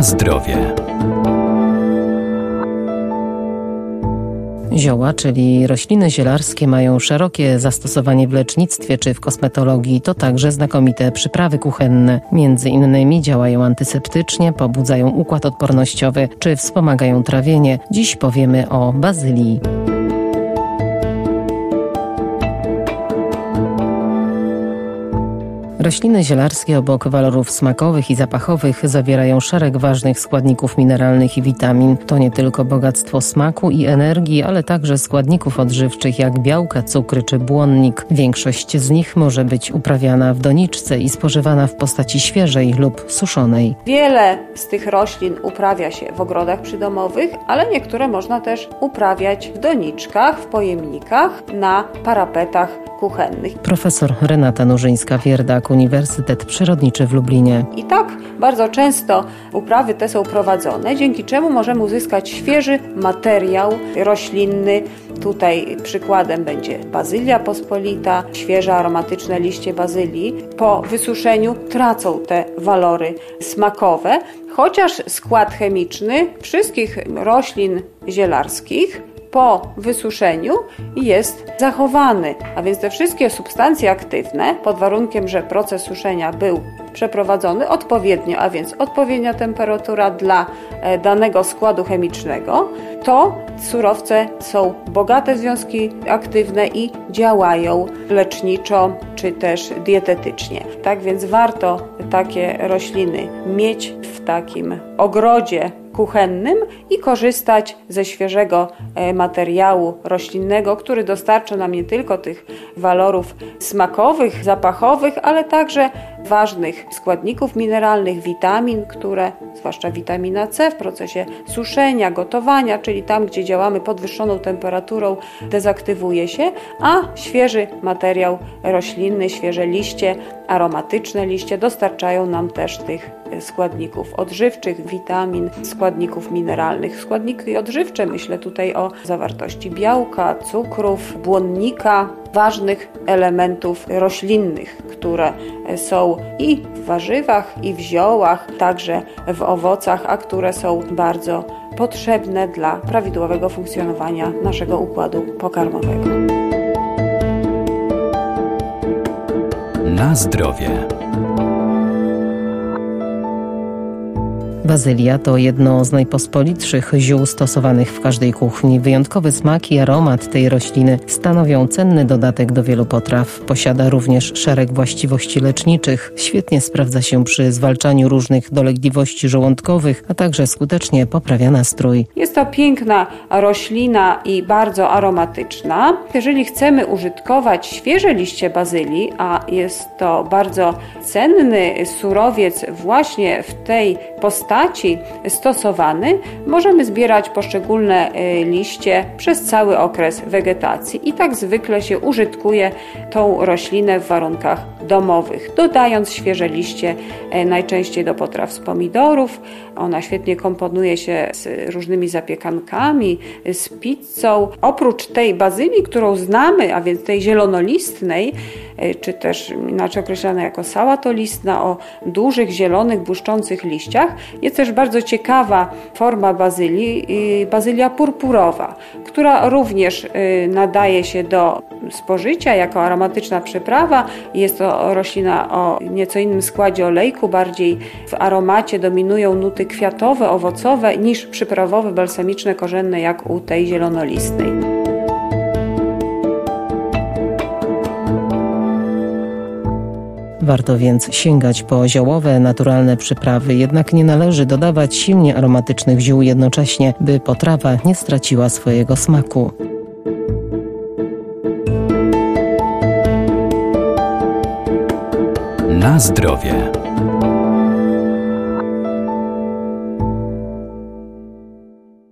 Zdrowie. Zioła, czyli rośliny zielarskie, mają szerokie zastosowanie w lecznictwie czy w kosmetologii. To także znakomite przyprawy kuchenne. Między innymi działają antyseptycznie, pobudzają układ odpornościowy czy wspomagają trawienie. Dziś powiemy o bazylii. Rośliny zielarskie obok walorów smakowych i zapachowych zawierają szereg ważnych składników mineralnych i witamin. To nie tylko bogactwo smaku i energii, ale także składników odżywczych jak białka, cukry czy błonnik. Większość z nich może być uprawiana w doniczce i spożywana w postaci świeżej lub suszonej. Wiele z tych roślin uprawia się w ogrodach przydomowych, ale niektóre można też uprawiać w doniczkach, w pojemnikach, na parapetach kuchennych. Profesor Renata Nurzyńska-Wierdak, Uniwersytet Przyrodniczy w Lublinie. I tak bardzo często uprawy te są prowadzone, dzięki czemu możemy uzyskać świeży materiał roślinny. Tutaj przykładem będzie bazylia pospolita, świeże aromatyczne liście bazylii. Po wysuszeniu tracą te walory smakowe, chociaż skład chemiczny wszystkich roślin zielarskich po wysuszeniu jest zachowany. A więc te wszystkie substancje aktywne, pod warunkiem, że proces suszenia był przeprowadzony odpowiednio, a więc odpowiednia temperatura dla e, danego składu chemicznego, to surowce są bogate w związki aktywne i działają leczniczo czy też dietetycznie. Tak więc warto takie rośliny mieć w takim ogrodzie kuchennym i korzystać ze świeżego e, materiału roślinnego, który dostarcza nam nie tylko tych walorów smakowych, zapachowych, ale także ważnych składników mineralnych, witamin, które, zwłaszcza witamina C w procesie suszenia, gotowania, czyli tam, gdzie działamy podwyższoną temperaturą, dezaktywuje się, a świeży materiał roślinny, świeże liście, aromatyczne liście dostarczają nam też tych składników odżywczych, witamin, składników mineralnych. Składniki odżywcze, myślę tutaj o zawartości białka, cukrów, błonnika, ważnych elementów roślinnych, które są i w warzywach, i w ziołach, także w owocach, a które są bardzo potrzebne dla prawidłowego funkcjonowania naszego układu pokarmowego. Na zdrowie. Bazylia to jedno z najpospolitszych ziół stosowanych w każdej kuchni. Wyjątkowy smak i aromat tej rośliny stanowią cenny dodatek do wielu potraw. Posiada również szereg właściwości leczniczych. Świetnie sprawdza się przy zwalczaniu różnych dolegliwości żołądkowych, a także skutecznie poprawia nastrój. Jest to piękna roślina i bardzo aromatyczna. Jeżeli chcemy użytkować świeże liście bazylii, a jest to bardzo cenny surowiec właśnie w tej postaci, postaci stosowany, możemy zbierać poszczególne y, liście przez cały okres wegetacji i tak zwykle się użytkuje tą roślinę w warunkach domowych, dodając świeże liście e, najczęściej do potraw z pomidorów. Ona świetnie komponuje się z różnymi zapiekankami, z pizzą. Oprócz tej bazylii, którą znamy, a więc tej zielonolistnej, e, czy też inaczej określana jako sałatolistna o dużych, zielonych, błyszczących liściach, jest też bardzo ciekawa forma bazylii, bazylia purpurowa, która również y, nadaje się do spożycia jako aromatyczna przyprawa. Jest to roślina o nieco innym składzie olejku, bardziej w aromacie dominują nuty kwiatowe, owocowe niż przyprawowe, balsamiczne, korzenne jak u tej zielonolistnej. Warto więc sięgać po ziołowe, naturalne przyprawy, jednak nie należy dodawać silnie aromatycznych ziół jednocześnie, by potrawa nie straciła swojego smaku. Na zdrowie.